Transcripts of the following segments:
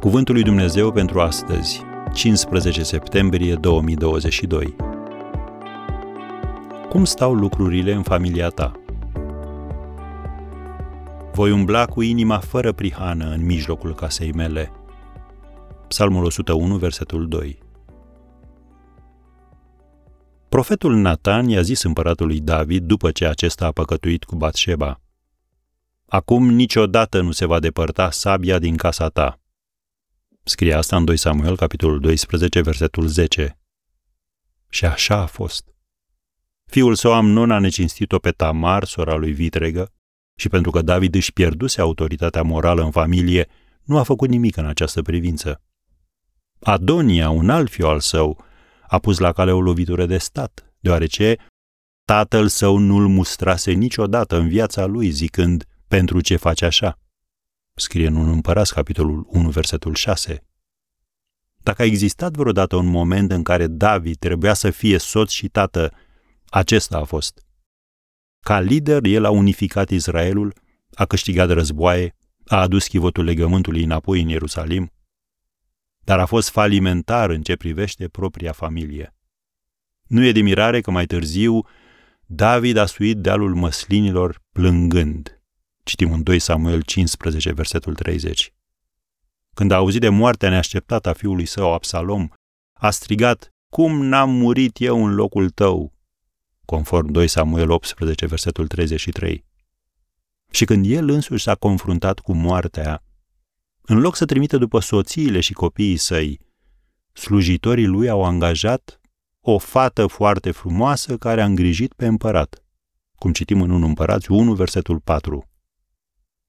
Cuvântul lui Dumnezeu pentru astăzi, 15 septembrie 2022. Cum stau lucrurile în familia ta? Voi umbla cu inima fără prihană în mijlocul casei mele. Psalmul 101, versetul 2. Profetul Nathan i-a zis împăratului David după ce acesta a păcătuit cu Batșeba. Acum niciodată nu se va depărta sabia din casa ta. Scrie asta în 2 Samuel, capitolul 12, versetul 10. Și așa a fost. Fiul său Amnon a necinstit-o pe Tamar, sora lui Vitregă, și pentru că David își pierduse autoritatea morală în familie, nu a făcut nimic în această privință. Adonia, un alt fiu al său, a pus la cale o lovitură de stat, deoarece tatăl său nu-l mustrase niciodată în viața lui, zicând, pentru ce face așa? Scrie în un împărat, capitolul 1, versetul 6. Dacă a existat vreodată un moment în care David trebuia să fie soț și tată, acesta a fost. Ca lider, el a unificat Israelul, a câștigat războaie, a adus chivotul legământului înapoi în Ierusalim, dar a fost falimentar în ce privește propria familie. Nu e de mirare că mai târziu David a suit dealul măslinilor plângând. Citim în 2 Samuel 15, versetul 30. Când a auzit de moartea neașteptată a fiului său Absalom, a strigat, Cum n-am murit eu în locul tău? Conform 2 Samuel 18, versetul 33. Și când el însuși s-a confruntat cu moartea, în loc să trimită după soțiile și copiii săi, slujitorii lui au angajat o fată foarte frumoasă care a îngrijit pe împărat, cum citim în 1 Împărați 1, versetul 4.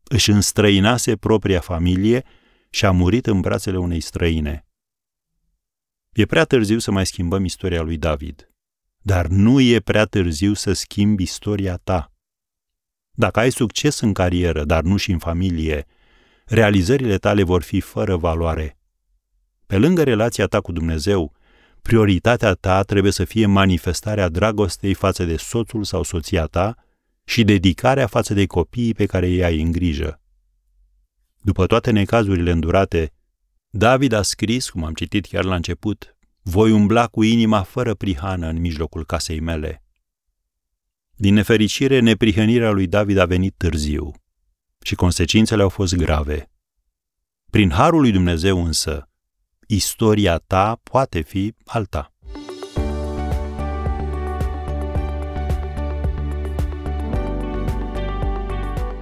Își înstrăinase propria familie și a murit în brațele unei străine. E prea târziu să mai schimbăm istoria lui David, dar nu e prea târziu să schimbi istoria ta. Dacă ai succes în carieră, dar nu și în familie, realizările tale vor fi fără valoare. Pe lângă relația ta cu Dumnezeu, prioritatea ta trebuie să fie manifestarea dragostei față de soțul sau soția ta și dedicarea față de copiii pe care îi ai în grijă. După toate necazurile îndurate, David a scris, cum am citit chiar la început, voi umbla cu inima fără prihană în mijlocul casei mele. Din nefericire, neprihănirea lui David a venit târziu și consecințele au fost grave. Prin harul lui Dumnezeu însă, istoria ta poate fi alta.